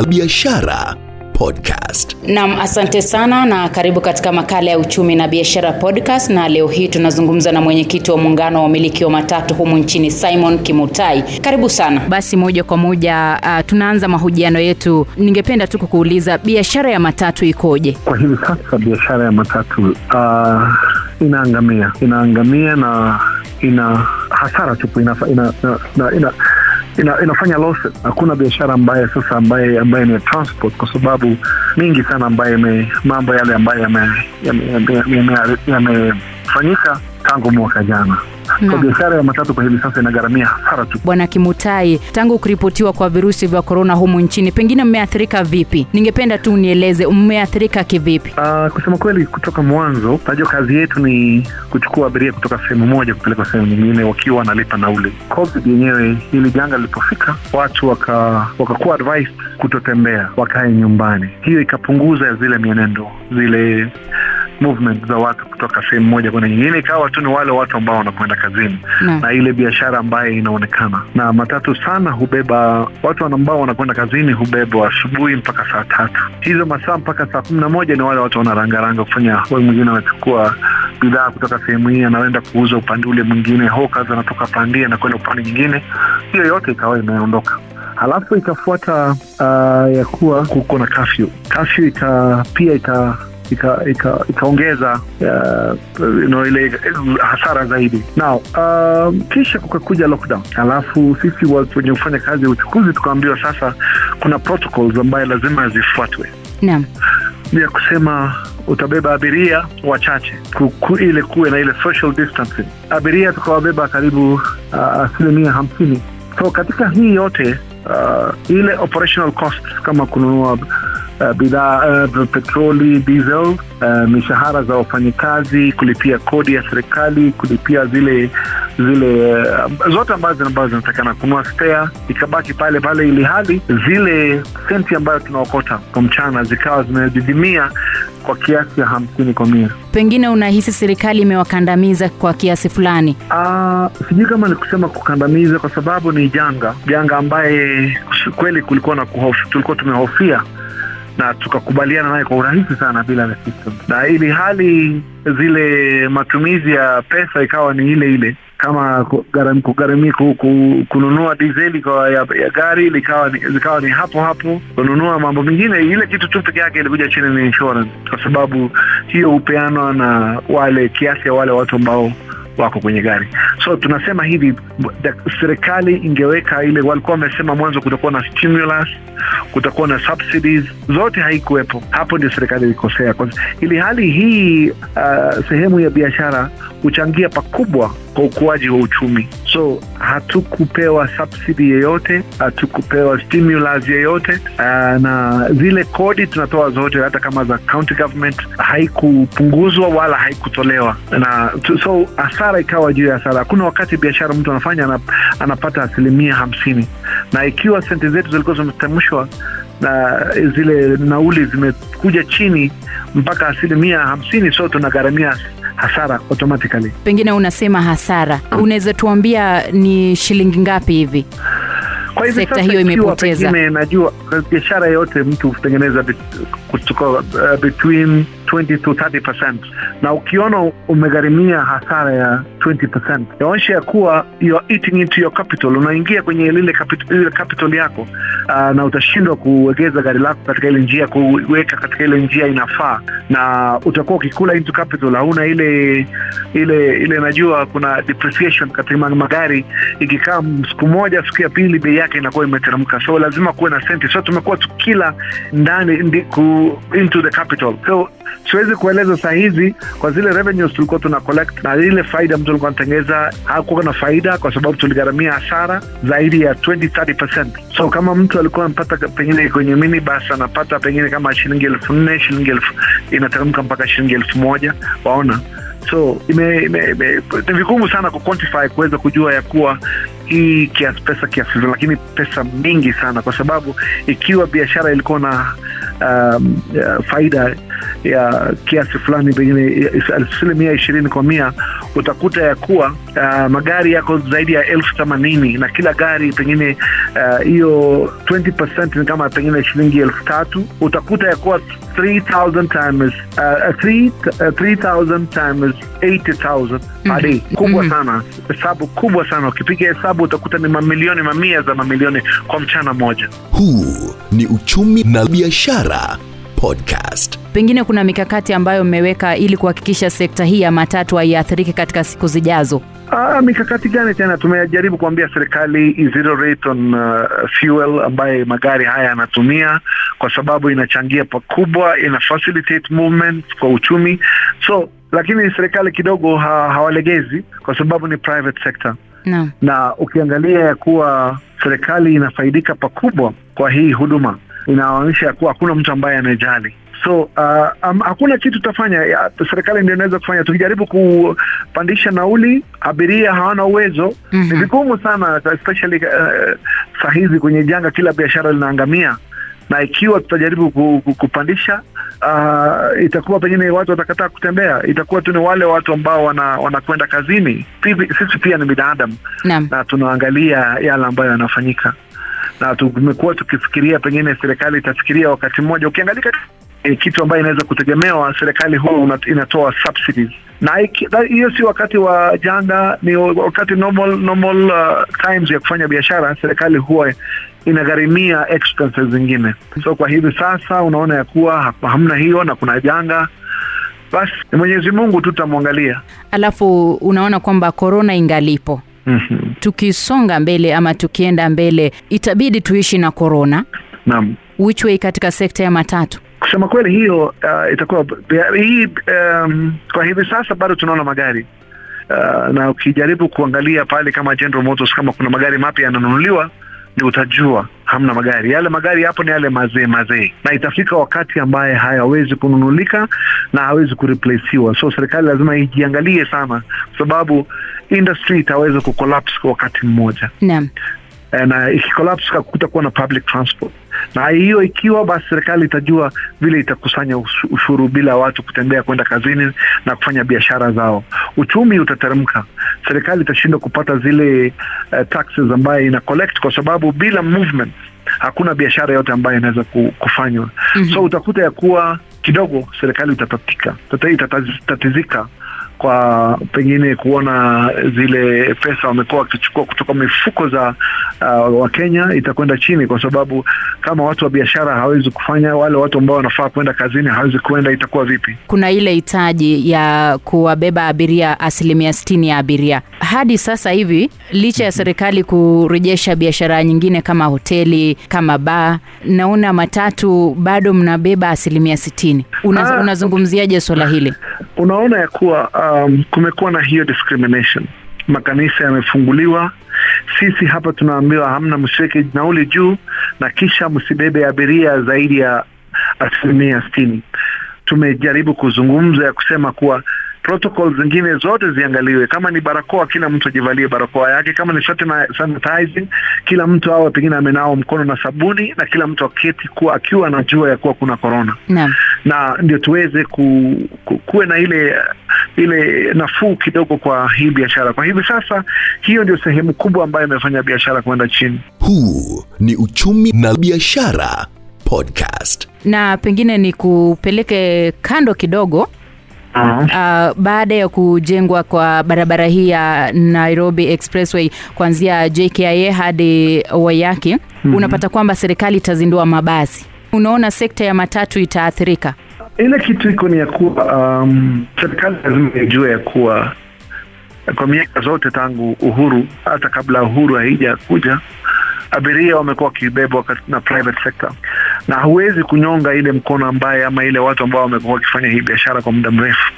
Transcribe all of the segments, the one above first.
na biashara podcast. Nam, asante sana na karibu katika makala ya uchumi na biashara podcast, na leo hii tunazungumza na mwenyekiti wa muungano wa wamiliki wa matatu humu nchini Simon Kimutai. Karibu sana. Basi moja kwa moja uh, tunaanza mahojiano yetu. Ningependa tu kukuuliza biashara ya matatu ikoje? Kwa hivi sasa biashara ya matatu uh, inaangamia, inaangamia na ina hasara tupu, ina, ina, ina, ina, ina ina, inafanya losses. Hakuna biashara ambaye sasa ambaye ambaye ni transport, kwa sababu mingi sana ambaye mambo yale ambayo yamefanyika tangu mwaka jana So biashara ya matatu kwa hivi sasa inagharamia hasara tu. Bwana Kimutai, tangu kuripotiwa kwa virusi vya korona humu nchini, pengine mmeathirika vipi? Ningependa tu unieleze mmeathirika kivipi? Uh, kusema kweli, kutoka mwanzo, najua kazi yetu ni kuchukua abiria kutoka sehemu moja kupeleka sehemu nyingine wakiwa wanalipa nauli. COVID yenyewe, hili janga lilipofika, watu waka wakakuwa advised kutotembea, wakae nyumbani. Hiyo ikapunguza zile mienendo zile movement za watu kutoka sehemu moja kwenda nyingine, ikawa tu ni wale watu ambao wanakwenda kazini na, na ile biashara ambayo inaonekana. Na matatu sana hubeba watu ambao wanakwenda kazini, hubeba asubuhi mpaka saa tatu. Hizo masaa mpaka saa kumi na moja ni wale watu wanarangaranga kufanya, we mwingine anachukua bidhaa kutoka sehemu hii anaenda kuuza upande ule mwingine, hawkers anatoka pandia anakwenda upande nyingine. Hiyo yote ikawa imeondoka. Halafu ikafuata uh, ya kuwa kuko na kafyu. Kafyu ika pia ika ikaongeza ika, ika uh, you know, ile hasara zaidi. Now uh, kisha kukakuja lockdown. Alafu sisi watu wenye kufanya kazi ya uchukuzi tukaambiwa sasa kuna protocols ambayo lazima zifuatwe. Naam. Ya kusema utabeba abiria wachache kuku, ile kuwe na ile social distancing. Abiria tukawabeba karibu uh, asilimia hamsini. So katika hii yote uh, ile operational cost kama kununua Uh, bidhaa uh, petroli, diesel, uh, mishahara za wafanyikazi, kulipia kodi ya serikali, kulipia zile zile uh, zote ambazo ambazo zinatakana kunua spare, ikabaki pale pale, ili hali zile senti ambayo tunaokota kwa mchana zikawa zimedidimia kwa kiasi ya hamsini kwa mia. Pengine unahisi serikali imewakandamiza kwa kiasi fulani? Uh, sijui kama ni kusema kukandamiza, kwa sababu ni janga janga ambaye kweli kulikuwa na kuhofu, tulikuwa tumehofia na tukakubaliana naye kwa urahisi sana bila the system, na ili hali zile matumizi ya pesa ikawa ni ile ile kama kugharamia kununua dizeli kwa ya, ya gari likawa ni, zikawa ni hapo hapo. Kununua mambo mengine, ile kitu tu peke yake ilikuja chini ni insurance, kwa sababu hiyo hupeanwa na wale kiasi ya wale watu ambao wako kwenye gari. So tunasema hivi, serikali ingeweka ile, walikuwa wamesema mwanzo kutakuwa na stimulus, kutakuwa na subsidies, zote haikuwepo. Hapo ndio serikali ilikosea, ili hali hii uh, sehemu ya biashara huchangia pakubwa kwa ukuaji wa uchumi. So hatukupewa subsidy yeyote, hatukupewa stimulus yeyote uh, na zile kodi tunatoa zote, hata kama za county government haikupunguzwa wala haikutolewa, na so hasara ikawa juu ya hasara. Hakuna wakati biashara mtu anafanya anap, anapata asilimia hamsini, na ikiwa senti zetu zilikuwa zimetamshwa na zile nauli zimekuja chini mpaka asilimia hamsini, so tunagharamia hasara automatically. Pengine unasema hasara, unaweza tuambia ni shilingi ngapi hivi kwa hivi sekta hiyo imepoteza? Pengine najua biashara yote mtu hutengeneza kutoka uh, between 20 to 30%, na ukiona umegharimia hasara ya 20%, yaonyesha ya kuwa you are eating into your capital, unaingia kwenye lile capital, lile capital yako uh, na utashindwa kuegeza gari lako katika ile njia, kuweka katika ile njia inafaa, na utakuwa ukikula into capital, hauna ile ile ile, najua kuna depreciation katika magari, ikikaa siku moja, siku ya pili bei yake inakuwa imeteremka, so lazima kuwe na senti. So tumekuwa tukila ndani ku, into the capital. So siwezi kueleza saa hizi kwa zile revenues tulikuwa tuna collect na ile faida mtu alikuwa anatengeza, hakuwa na faida kwa sababu tuligharamia hasara zaidi ya 20 30%. So kama mtu alikuwa anapata pengine kwenye minibus anapata pengine kama shilingi elfu nne shilingi elfu inateremka mpaka shilingi elfu moja waona so ime, ime, ime, ni vigumu sana kuquantify kuweza kujua ya kuwa hii kiasi pesa kiasi lakini pesa mingi sana, kwa sababu ikiwa biashara ilikuwa na um, uh, faida ya kiasi fulani pengine asilimia ishirini kwa mia utakuta ya kuwa uh, magari yako zaidi ya elfu themanini na kila gari pengine hiyo uh, 20 ni kama pengine shilingi elfu tatu. Utakuta ya kuwa 3000 times uh, 3, uh, 3000 times 80000 per day. Kubwa sana. Hesabu kubwa sana. Ukipiga hesabu utakuta ni mamilioni mamia za mamilioni kwa mchana mmoja. Huu ni Uchumi na Biashara Podcast. Pengine kuna mikakati ambayo mmeweka ili kuhakikisha sekta hii ya matatu haiathiriki katika siku zijazo. Ah, mikakati gani tena? Tumejaribu kuambia serikali zero rate on uh, fuel ambaye magari haya yanatumia, kwa sababu inachangia pakubwa, ina facilitate movement kwa uchumi. So lakini serikali kidogo ha, hawalegezi kwa sababu ni private sector no. na ukiangalia ya kuwa serikali inafaidika pakubwa kwa hii huduma, inaonyesha ya kuwa hakuna mtu ambaye anajali. So uh, um, hakuna kitu tutafanya, ya, serikali ndio inaweza kufanya. Tukijaribu kupandisha nauli, abiria hawana uwezo. Mhm. Ni vigumu sana especially uh, saa hizi kwenye janga, kila biashara linaangamia, na ikiwa tutajaribu ku, ku, kupandisha uh, itakuwa pengine watu watakataa kutembea, itakuwa tu ni wale watu ambao wana, wanakwenda kazini. Sisi pia ni binadamu na tunaangalia yale ambayo yanafanyika na tumekuwa tukifikiria pengine serikali itafikiria wakati mmoja. Ukiangalia eh, kitu ambayo inaweza kutegemewa serikali huwa inatoa subsidies. Na hiyo si wakati wa janga ni wakati normal, normal uh, times ya kufanya biashara serikali huwa inagharimia expenses zingine. So kwa hivi sasa unaona ya kuwa hamna hiyo na kuna janga. Basi mwenyezi mungu tu tutamwangalia. Alafu unaona kwamba korona ingalipo, Mhm. tukisonga mbele ama tukienda mbele, itabidi tuishi na korona. naam Which way katika sekta ya matatu? kusema kweli hiyo uh, itakuwa hii um, kwa hivi sasa bado tunaona magari uh, na ukijaribu kuangalia pale kama General Motors kama kuna magari mapya yananunuliwa ni utajua hamna magari yale magari hapo ni yale mazee mazee na itafika wakati ambaye hayawezi kununulika na hawezi kureplasiwa so serikali lazima ijiangalie sana kwa sababu industry itaweza kucollapse kwa wakati mmoja Naam. Eh, na ikikolapse kutakuwa na public transport na hiyo ikiwa basi serikali itajua vile itakusanya ushuru bila watu kutembea kwenda kazini na kufanya biashara zao uchumi utateremka serikali itashindwa kupata zile uh, taxes ambayo ina collect kwa sababu bila movement hakuna biashara yote ambayo inaweza kufanywa. kufanywa Mhm. so utakuta ya kuwa kidogo serikali itatatika Tata- itatatizika kwa pengine kuona zile pesa wamekuwa wakichukua kutoka mifuko za uh, wakenya itakwenda chini kwa sababu kama watu wa biashara hawezi kufanya wale watu ambao wanafaa kwenda kazini hawezi kuenda itakuwa vipi Kuna ile hitaji ya kuwabeba abiria asilimia sitini ya abiria hadi sasa hivi, licha ya serikali kurejesha biashara nyingine kama hoteli, kama baa, naona matatu bado mnabeba asilimia sitini. Ah, unazungumziaje swala hili? unaona ya kuwa um, kumekuwa na hiyo discrimination. Makanisa yamefunguliwa. Sisi hapa tunaambiwa hamna msiweke nauli juu na kisha msibebe abiria zaidi ya asilimia sitini. Tumejaribu kuzungumza ya kusema kuwa protocol zingine zote ziangaliwe kama ni barakoa kila mtu ajivalie barakoa yake kama ni sanitizing kila mtu awe pengine amenao mkono na sabuni na kila mtu aketi kuwa akiwa anajua ya kuwa kuna korona Naam. na ndio tuweze ku, ku, kuwe na ile ile nafuu kidogo kwa hii biashara. Kwa hivi sasa, hiyo ndio sehemu kubwa ambayo imefanya biashara kuenda chini. Huu ni Uchumi na Biashara Podcast. Na pengine ni kupeleke kando kidogo Uh, baada ya kujengwa kwa barabara hii ya Nairobi Expressway kuanzia JKIA hadi Wayaki mm-hmm. unapata kwamba serikali itazindua mabasi. Unaona sekta ya matatu itaathirika? Ile kitu iko ni ya kuwa um, serikali lazima ijue ya kuwa kwa miaka zote tangu uhuru, hata kabla uhuru haija kuja, abiria wamekuwa wakibebwa na private sector, na huwezi kunyonga ile mkono ambaye ama ile watu ambao wamekuwa wakifanya hii biashara kwa muda mrefu.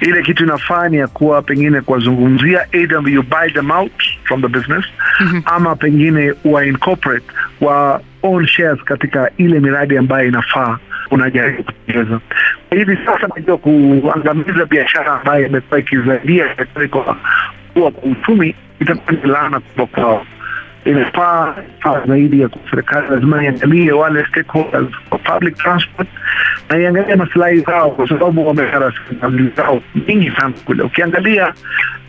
Ile kitu inafaa ni ya kuwa pengine kuwazungumzia, either you buy them out from the business mm-hmm. ama pengine wa incorporate wa own shares katika ile miradi ambayo inafaa unajaribu kutengeneza. Hivi sasa najua kuangamiza biashara ambayo imekuwa ikizaidia serikali kwa kuwa kwa uchumi itakuwa ni laana kubwa kwao. Inafaa faa zaidi ya serikali lazima iangalie wale stakeholders wa public transport na iangalie masilahi zao, kwa sababu wameweka rasilimali zao nyingi sana kule. Ukiangalia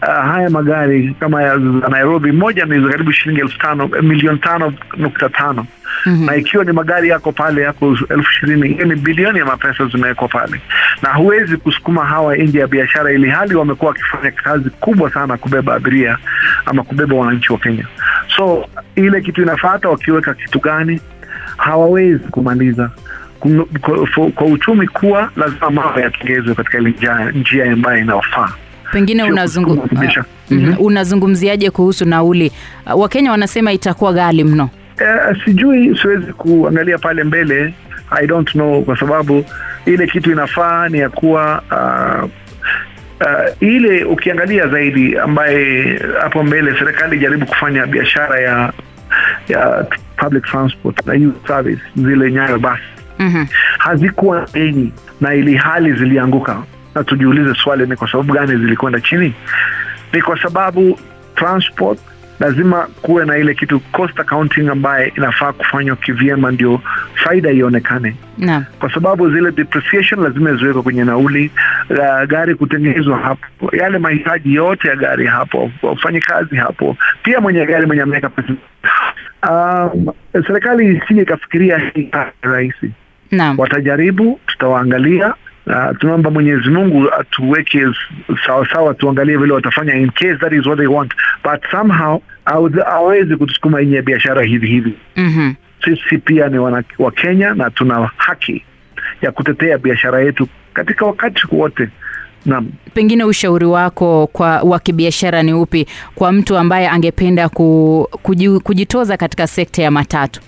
uh, haya magari kama ya za Nairobi, moja ni karibu shilingi elfu tano milioni tano nukta tano Mm-hmm. na ikiwa ni magari yako pale yako elfu ishirini hiyo ni bilioni ya mapesa zimewekwa pale, na huwezi kusukuma hawa nje ya biashara, ili hali wamekuwa wakifanya kazi kubwa sana kubeba abiria ama kubeba wananchi wa Kenya. So ile kitu inafata, wakiweka kitu gani hawawezi kumaliza. Kwa, uchumi kuwa lazima mambo yatengezwe katika ile njia, njia ambayo inayofaa. pengine unazungu, uh, mm-hmm. unazungumziaje kuhusu nauli? Uh, wakenya wanasema itakuwa ghali mno. Uh, sijui, siwezi kuangalia pale mbele, I don't know, kwa sababu ile kitu inafaa ni ya kuwa uh, uh, ile ukiangalia zaidi, ambaye hapo mbele serikali ijaribu kufanya biashara ya ya public transport na youth service, zile nyayo basi Mhm. hazikuwa chini na ili hali zilianguka, na tujiulize swali, ni kwa sababu gani zilikwenda chini? Ni kwa sababu transport lazima kuwe na ile kitu cost accounting ambaye inafaa kufanywa kivyema, ndio faida ionekane kwa sababu zile depreciation lazima ziwekwe kwenye nauli uh, gari kutengenezwa hapo, yale mahitaji yote ya gari hapo, wafanyikazi hapo, pia mwenye gari mwenye ameweka pesa. Um, serikali isije ikafikiria hii rahisi naam watajaribu, tutawaangalia. Uh, tunaomba Mwenyezi Mungu atuweke sawasawa, tuangalie vile watafanya in case that is what they want, but somehow hawa- kutusukuma yenye ya biashara hivi hivi. Mhm. Sisi pia ni wana, wa Kenya na tuna haki ya kutetea biashara yetu katika wakati wote. Naam. pengine ushauri wako kwa wa kibiashara ni upi kwa mtu ambaye angependa ku, kuji, kujitoza katika sekta ya matatu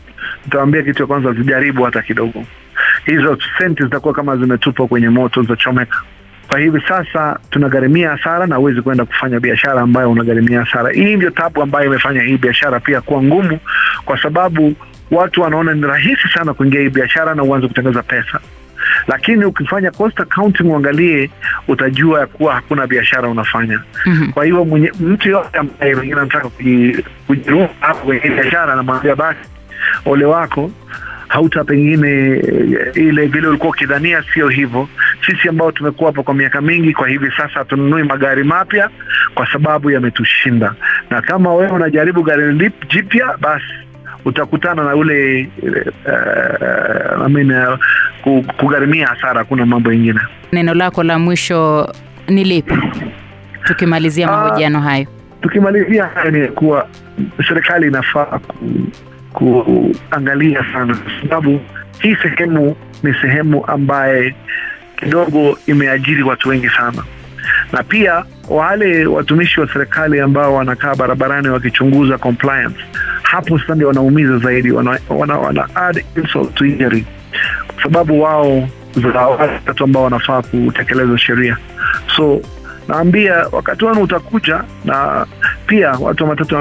Nitawaambia kitu ya kwanza, zijaribu hata kidogo. Hizo senti zitakuwa kama zimetupwa kwenye moto, zitachomeka. Kwa hivi sasa tunagharimia hasara na huwezi kwenda kufanya biashara ambayo unagharimia hasara. Hii ndio tabu ambayo imefanya hii biashara pia kuwa ngumu, kwa sababu watu wanaona ni rahisi sana kuingia hii biashara na uanze kutengeneza pesa, lakini ukifanya cost accounting uangalie, utajua kuwa hakuna biashara unafanya. Mhm. Kwa hivyo mtu yote ambaye pengine anataka kuji- hapo kwenye biashara, namwambia basi ole wako hauta pengine eh, ile vile ulikuwa ukidhania, sio hivyo. Sisi ambao tumekuwa hapa kwa miaka mingi, kwa hivi sasa hatununui magari mapya kwa sababu yametushinda, na kama wewe unajaribu gari jipya, basi utakutana na ule uh, I mean, uh, kugharimia hasara. Hakuna mambo ingine. neno lako la mwisho ni lipi tukimalizia Ah. mahojiano hayo Tukimalizia hayo ni kuwa serikali inafaa ku, kuangalia sana, kwa sababu hii sehemu ni sehemu ambaye kidogo imeajiri watu wengi sana, na pia wale watumishi wa serikali ambao wanakaa barabarani wakichunguza compliance, hapo sasa ndio wanaumiza zaidi, wana, wana, wana add insult to injury, kwa sababu wao za watu ambao wanafaa kutekeleza sheria. So naambia wakati wenu utakuja na pia watu wa matatu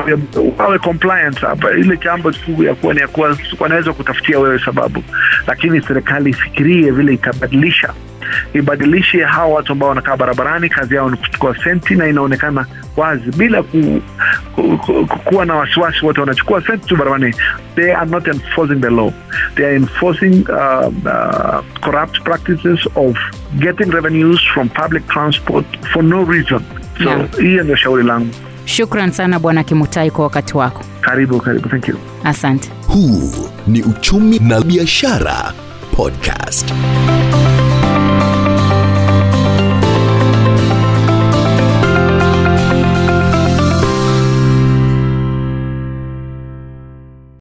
wawe compliant hapa. Ile jambo tu ya kuwa ni ya kuwa wanaweza kutafutia wewe sababu, lakini serikali ifikirie vile itabadilisha ibadilishe hawa watu ambao wanakaa barabarani, kazi yao ni kuchukua senti, na inaonekana wazi bila ku, ku, ku, ku, kuwa na wasiwasi. Wote wanachukua senti tu barabarani. They are not enforcing the law, they are enforcing uh, uh, corrupt practices of getting revenues from public transport for no reason. So Yeah. ndio shauri langu. shukran sana bwana kimutai kwa wakati wako Karibu, karibu, thank you. asante Huu ni Uchumi na Biashara Podcast.